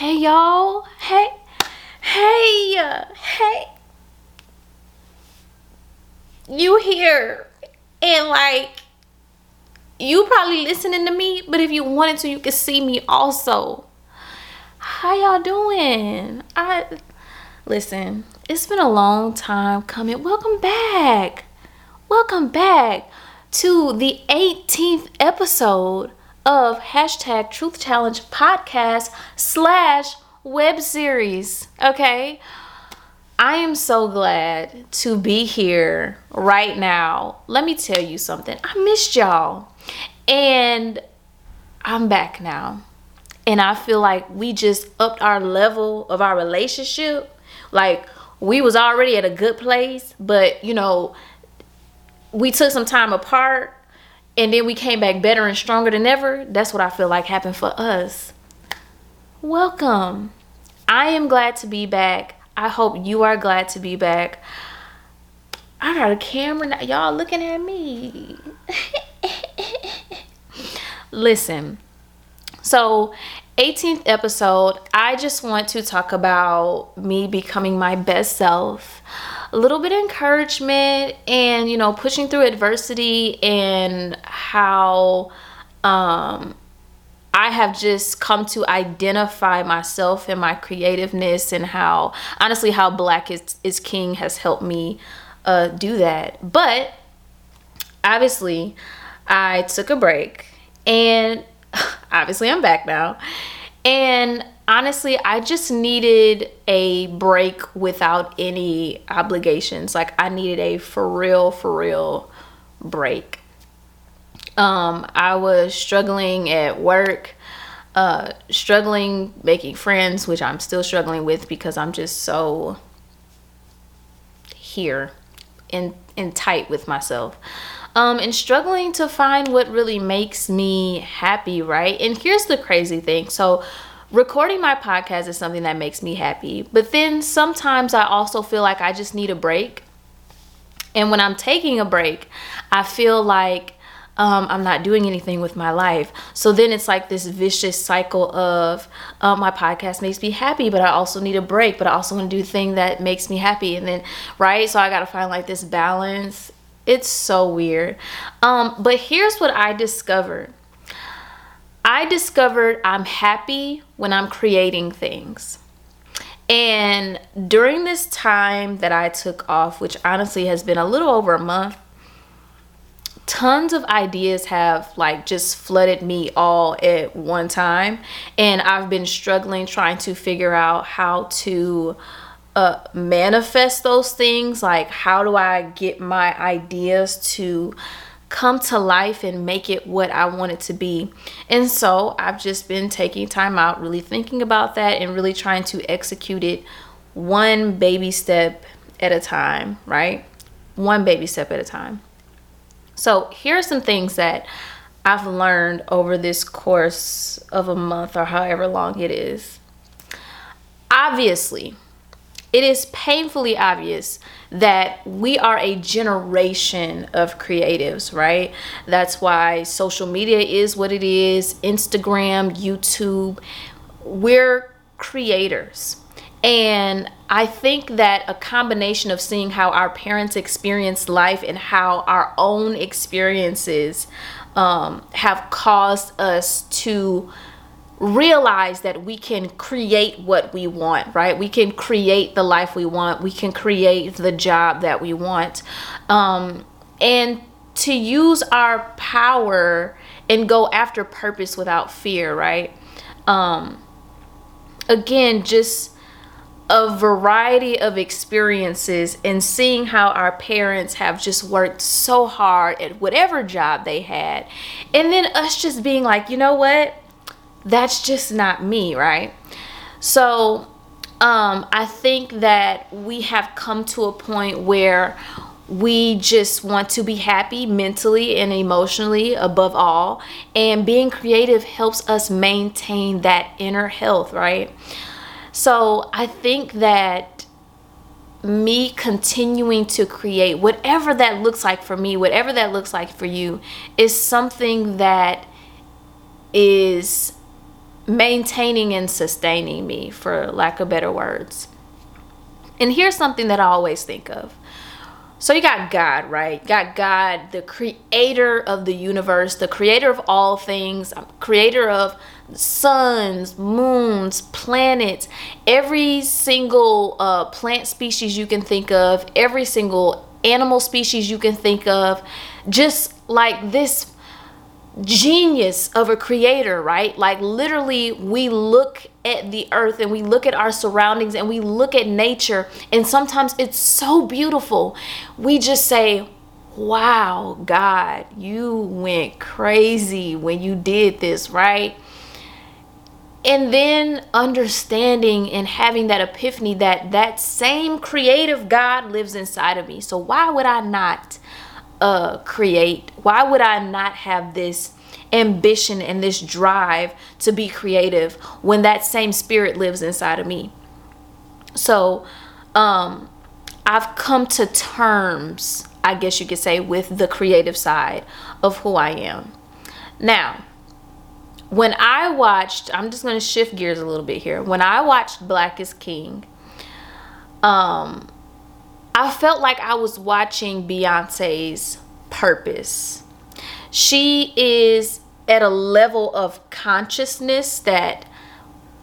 Hey y'all. Hey. Hey. Hey. You here. And like you probably listening to me, but if you wanted to, you could see me also. How y'all doing? I listen, it's been a long time coming. Welcome back. Welcome back to the 18th episode of hashtag Truth Challenge podcast slash web series. Okay. I am so glad to be here right now. Let me tell you something. I missed y'all. And I'm back now. And I feel like we just upped our level of our relationship. Like we was already at a good place, but you know, we took some time apart and then we came back better and stronger than ever. That's what I feel like happened for us. Welcome. I am glad to be back. I hope you are glad to be back. I got a camera now. Y'all looking at me. Listen. So, 18th episode, I just want to talk about me becoming my best self. A little bit of encouragement and, you know, pushing through adversity and how um I have just come to identify myself and my creativeness and how honestly how black is, is king has helped me uh, do that. But obviously I took a break and obviously I'm back now. And honestly, I just needed a break without any obligations. Like I needed a for real, for real break. Um, I was struggling at work, uh, struggling making friends, which I'm still struggling with because I'm just so here and and tight with myself. Um, and struggling to find what really makes me happy, right? And here's the crazy thing. So recording my podcast is something that makes me happy. But then sometimes I also feel like I just need a break. And when I'm taking a break, I feel like um, I'm not doing anything with my life. So then it's like this vicious cycle of uh, my podcast makes me happy, but I also need a break, but I also want to do the thing that makes me happy. And then, right? So I got to find like this balance. It's so weird. Um, but here's what I discovered I discovered I'm happy when I'm creating things. And during this time that I took off, which honestly has been a little over a month, tons of ideas have like just flooded me all at one time and i've been struggling trying to figure out how to uh, manifest those things like how do i get my ideas to come to life and make it what i want it to be. And so i've just been taking time out really thinking about that and really trying to execute it one baby step at a time right? One baby step at a time. So, here are some things that I've learned over this course of a month or however long it is. Obviously, it is painfully obvious that we are a generation of creatives, right? That's why social media is what it is Instagram, YouTube. We're creators. And I think that a combination of seeing how our parents experience life and how our own experiences um, have caused us to realize that we can create what we want, right? We can create the life we want, we can create the job that we want. Um, and to use our power and go after purpose without fear, right? Um, again, just a variety of experiences and seeing how our parents have just worked so hard at whatever job they had. And then us just being like, you know what? That's just not me, right? So um, I think that we have come to a point where we just want to be happy mentally and emotionally above all. And being creative helps us maintain that inner health, right? So I think that me continuing to create whatever that looks like for me, whatever that looks like for you, is something that is maintaining and sustaining me, for lack of better words. And here's something that I always think of. So you got God, right? You got God, the creator of the universe, the creator of all things, creator of suns, moons, planets, every single uh, plant species you can think of, every single animal species you can think of, just like this genius of a creator, right? Like literally we look at the earth and we look at our surroundings and we look at nature and sometimes it's so beautiful. We just say, "Wow, God, you went crazy when you did this," right? And then understanding and having that epiphany that that same creative God lives inside of me. So why would I not uh, create? Why would I not have this ambition and this drive to be creative when that same spirit lives inside of me? So, um, I've come to terms, I guess you could say, with the creative side of who I am. Now, when I watched, I'm just going to shift gears a little bit here. When I watched Black is King, um, I felt like I was watching Beyonce's purpose. She is at a level of consciousness that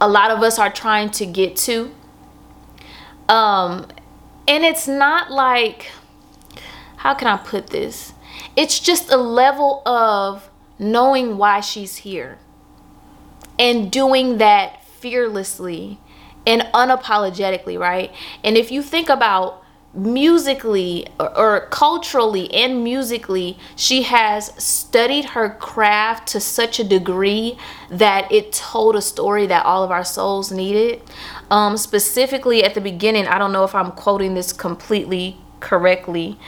a lot of us are trying to get to. Um, and it's not like, how can I put this? It's just a level of knowing why she's here and doing that fearlessly and unapologetically, right? And if you think about musically or, or, culturally and musically, she has studied her craft to such a degree that it told a story that all of our souls needed. Um, specifically at the beginning, I don't know if I'm quoting this completely correctly,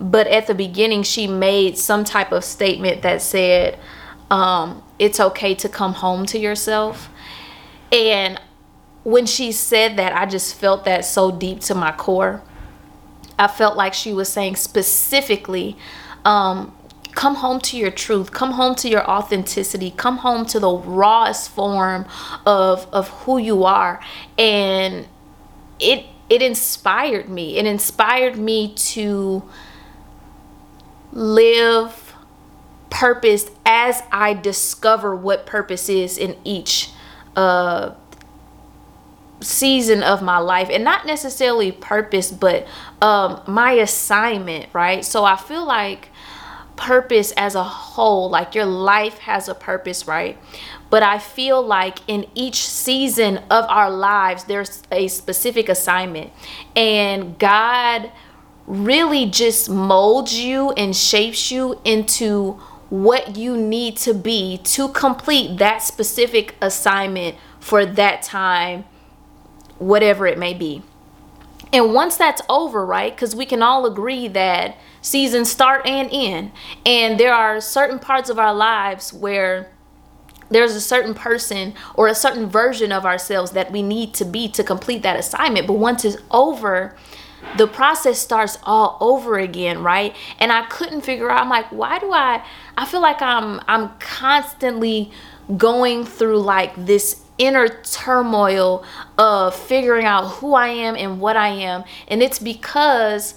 but at the beginning, she made some type of statement that said, um, It's okay to come home to yourself. And when she said that, I just felt that so deep to my core I felt like she was saying specifically, um, come home to your truth, come home to your authenticity, come home to the rawest form of of who you are. And it it inspired me. It inspired me to live purpose as I discover what purpose is in each uh season of my life and not necessarily purpose but um my assignment right? So i feel like purpose as a whole like your life has a purpose right? But i feel like in each season of our lives there's a specific assignment. And god really just molds you and shapes you into what you need to be to complete that specific assignment for that time whatever it may be. And once that's over, right? Because we can all agree that seasons start and end. And there are certain parts of our lives where there's a certain person or a certain version of ourselves that we need to be to complete that assignment. But once it's over, the process starts all over again, right? And I couldn't figure out, I'm like, why do I I feel like I'm I'm constantly going through like this inner turmoil of figuring out who I am and what I am. And it's because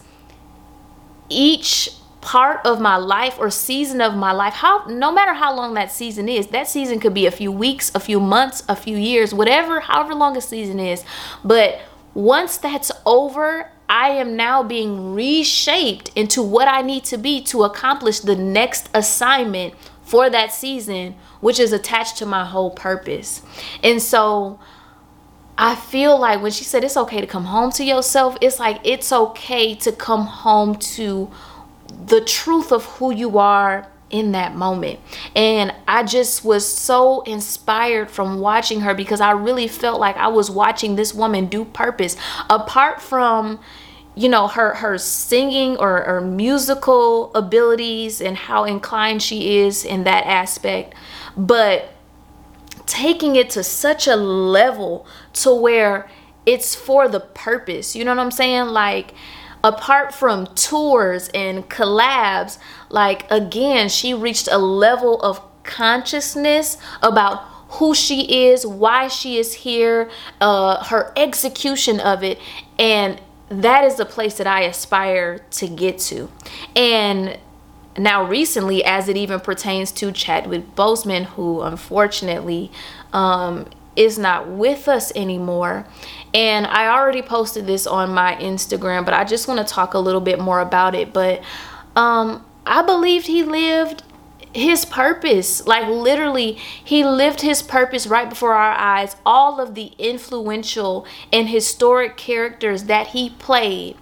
each part of my life or season of my life how no matter how long that season is that season could be a few weeks a few months a few years whatever however long a season is but once that's over I am now being reshaped into what I need to be to accomplish the next assignment for that season, which is attached to my whole purpose. And so I feel like when she said it's okay to come home to yourself, it's like it's okay to come home to the truth of who you are in that moment. And I just was so inspired from watching her because I really felt like I was watching this woman do purpose apart from you know her her singing or, or musical abilities and how inclined she is in that aspect. But taking it to such a level to where it's for the purpose you know what i'm saying? Like apart from tours and collabs like again she reached a level of consciousness about who she is, why she is here, uh, her execution of it, and that is the place that I aspire to get to. And now, recently, as it even pertains to Chadwick Boseman, who unfortunately um, is not with us anymore. And I already posted this on my Instagram, but I just want to talk a little bit more about it. But um, I believed he lived his purpose. Like literally, he lived his purpose right before our eyes. All of the influential and historic characters that he played.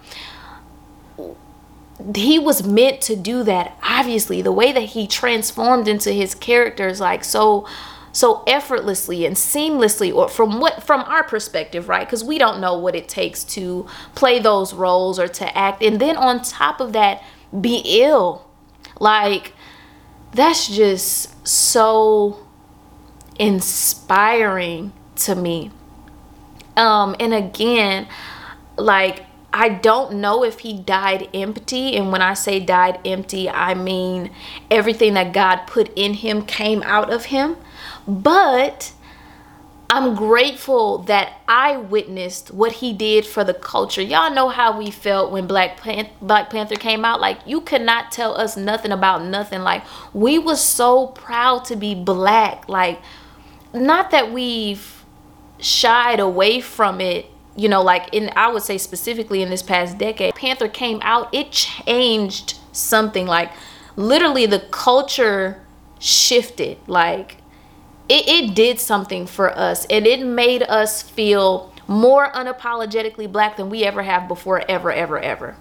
He was meant to do that. Obviously, the way that he transformed into his characters, like so so effortlessly and seamlessly or from what from our perspective right because we don't know what it takes to play those roles or to act and then on top of that be ill like that's just so inspiring to me. Um, and again, like I don't know if he died empty. And when I say died empty, I mean everything that God put in him came out of him. But I'm grateful that I witnessed what he did for the culture. Y'all know how we felt when Black Pan- Black Panther came out. Like you could not tell us nothing about nothing. Like we was so proud to be black. Like not that we've shied away from it, you know, like in I would say specifically in this past decade. Panther came out, it changed something like literally the culture shifted. Like it, it did something for us and it made us feel more unapologetically black than we ever have before, ever, ever, ever.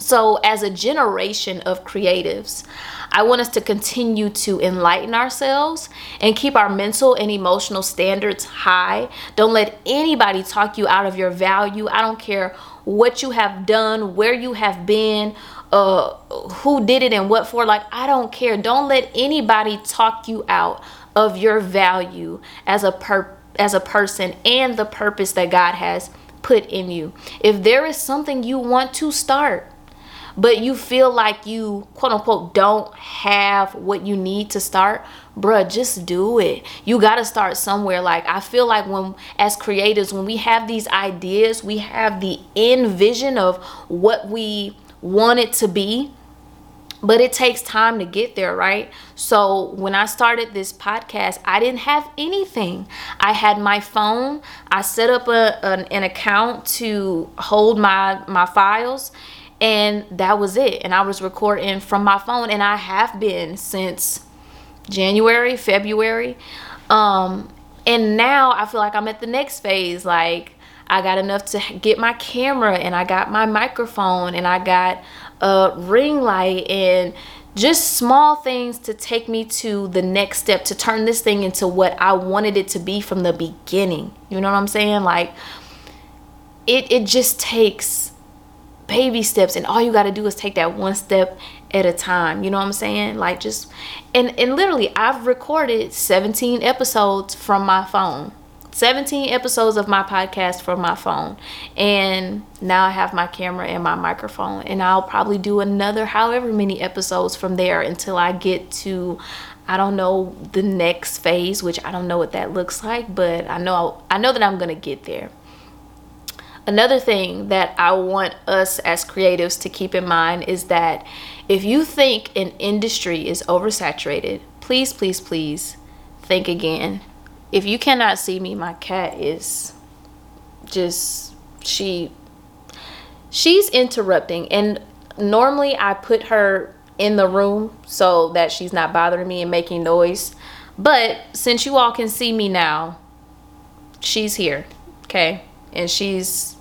So, as a generation of creatives, I want us to continue to enlighten ourselves and keep our mental and emotional standards high. Don't let anybody talk you out of your value. I don't care what you have done, where you have been, uh, who did it and what for. Like, I don't care. Don't let anybody talk you out of your value as a per as a person and the purpose that God has put in you. If there is something you want to start, but you feel like you quote unquote don't have what you need to start, bruh, just do it. You got to start somewhere. Like, I feel like when, as creators, when we have these ideas, we have the end vision of what we want it to be but it takes time to get there, right? So when I started this podcast, I didn't have anything. I had my phone. I set up a, an, an account to hold my my files, and that was it. And I was recording from my phone, and I have been since January, February. Um, and now I feel like I'm at the next phase. Like I got enough to get my camera, and I got my microphone, and I got a ring light and just small things to take me to the next step to turn this thing into what I wanted it to be from the beginning. You know what I'm saying? Like it it just takes baby steps and all you got to do is take that one step at a time. You know what I'm saying? Like just and and literally I've recorded 17 episodes from my phone. 17 episodes of my podcast from my phone. And now I have my camera and my microphone. And I'll probably do another however many episodes from there until I get to I don't know the next phase, which I don't know what that looks like, but I know I know that I'm going to get there. Another thing that I want us as creatives to keep in mind is that if you think an industry is oversaturated, please please please think again if you cannot see me, my cat is just she she's interrupting and normally I put her in the room so that she's not bothering me and making noise. But since you all can see me now, she's here, okay? And she's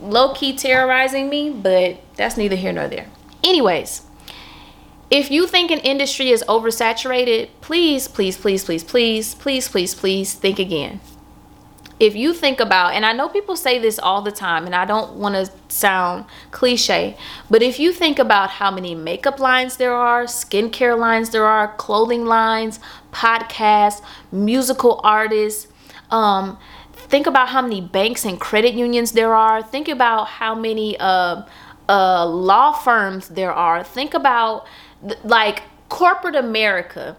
low key terrorizing me, but that's neither here nor there. Anyways, if you think an industry is oversaturated, please, please, please, please, please, please, please, please think again. If you think about, and I know people say this all the time, and I don't want to sound cliche, but if you think about how many makeup lines there are, skincare lines there are, clothing lines, podcasts, musical artists, um, think about how many banks and credit unions there are. Think about how many uh, uh, law firms there are. Think about like corporate America,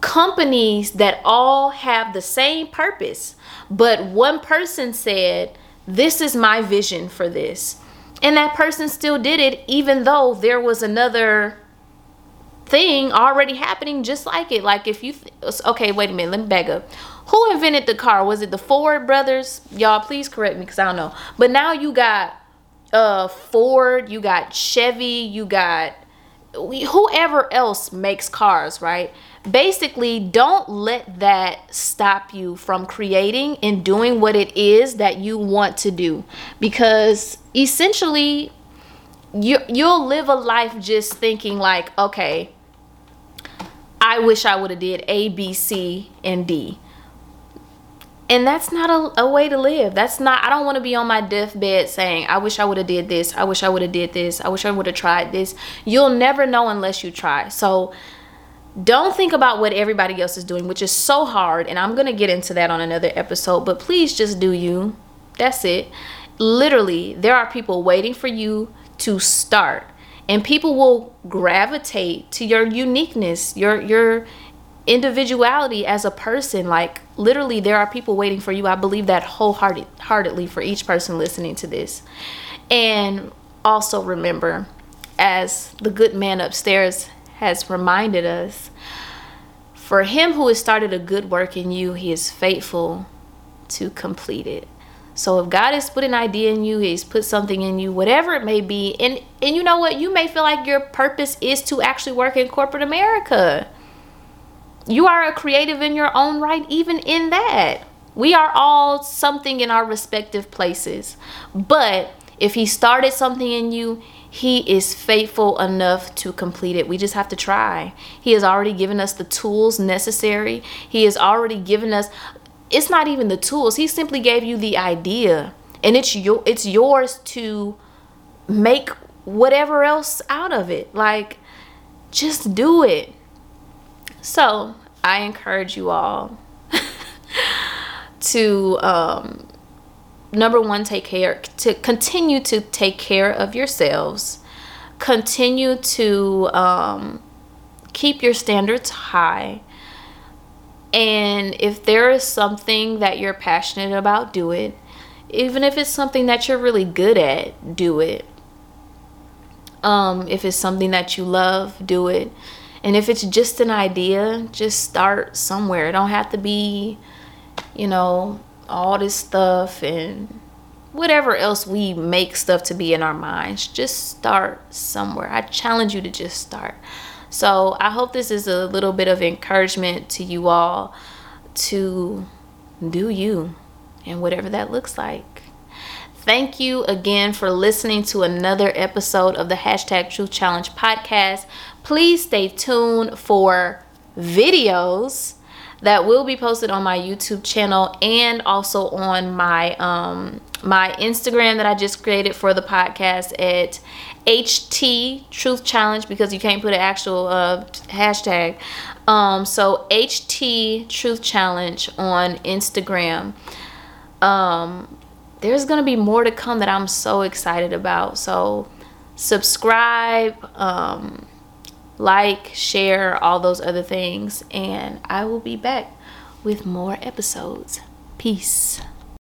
companies that all have the same purpose, but one person said, This is my vision for this. And that person still did it, even though there was another thing already happening just like it. Like if you, th- okay, wait a minute, let me back up. Who invented the car? Was it the Ford brothers? Y'all, please correct me because I don't know. But now you got uh Ford, you got Chevy, you got whoever else makes cars, right? Basically, don't let that stop you from creating and doing what it is that you want to do because essentially you you'll live a life just thinking like, okay, I wish I would have did A, B, C, and D and that's not a, a way to live. That's not i don't want to be on my deathbed saying i wish i would have did this. I wish i would have did this. I wish i would have tried this. You'll never know unless you try. So don't think about what everybody else is doing which is so hard and i'm to get into that on another episode but please just do you. That's it. Literally there are people waiting for you to start and people will gravitate to your uniqueness your your individuality as a person like literally there are people waiting for you. I believe that wholehearted heartedly for each person listening to this. And also remember as the good man upstairs has reminded us for him who has started a good work in you he is faithful to complete it. So if god has put an idea in you he's put something in you whatever it may be and and you know what? You may feel like your purpose is to actually work in corporate america you are a creative in your own right, even in that. We are all something in our respective places. But if He started something in you, He is faithful enough to complete it. We just have to try. He has already given us the tools necessary, He has already given us. It's not even the tools. He simply gave you the idea, and it's your it's yours to make whatever else out of it. Like, just do it. So I encourage you all to um, number one, take care to continue to take care of yourselves. Continue to um, keep your standards high. And if there is something that you're passionate about, do it. Even if it's something that you're really good at, do it. Um, if it's something that you love, do it and if it's just an idea, just start somewhere. It don't have to be, you know, all this stuff and whatever else we make stuff to be in our minds. Just start somewhere. I challenge you to just start. So I hope this is a little bit of encouragement to you all to do you and whatever that looks like. Thank you again for listening to another episode of the hashtag Truth Challenge podcast. Please stay tuned for videos that will be posted on my YouTube channel and also on my um, my Instagram that I just created for the podcast at HT Truth Challenge because you can't put an actual uh, hashtag. Um, so HT Truth Challenge on Instagram. Um, there's gonna be more to come that I'm so excited about. So subscribe. Um, like, share, all those other things. And I will be back with more episodes. Peace.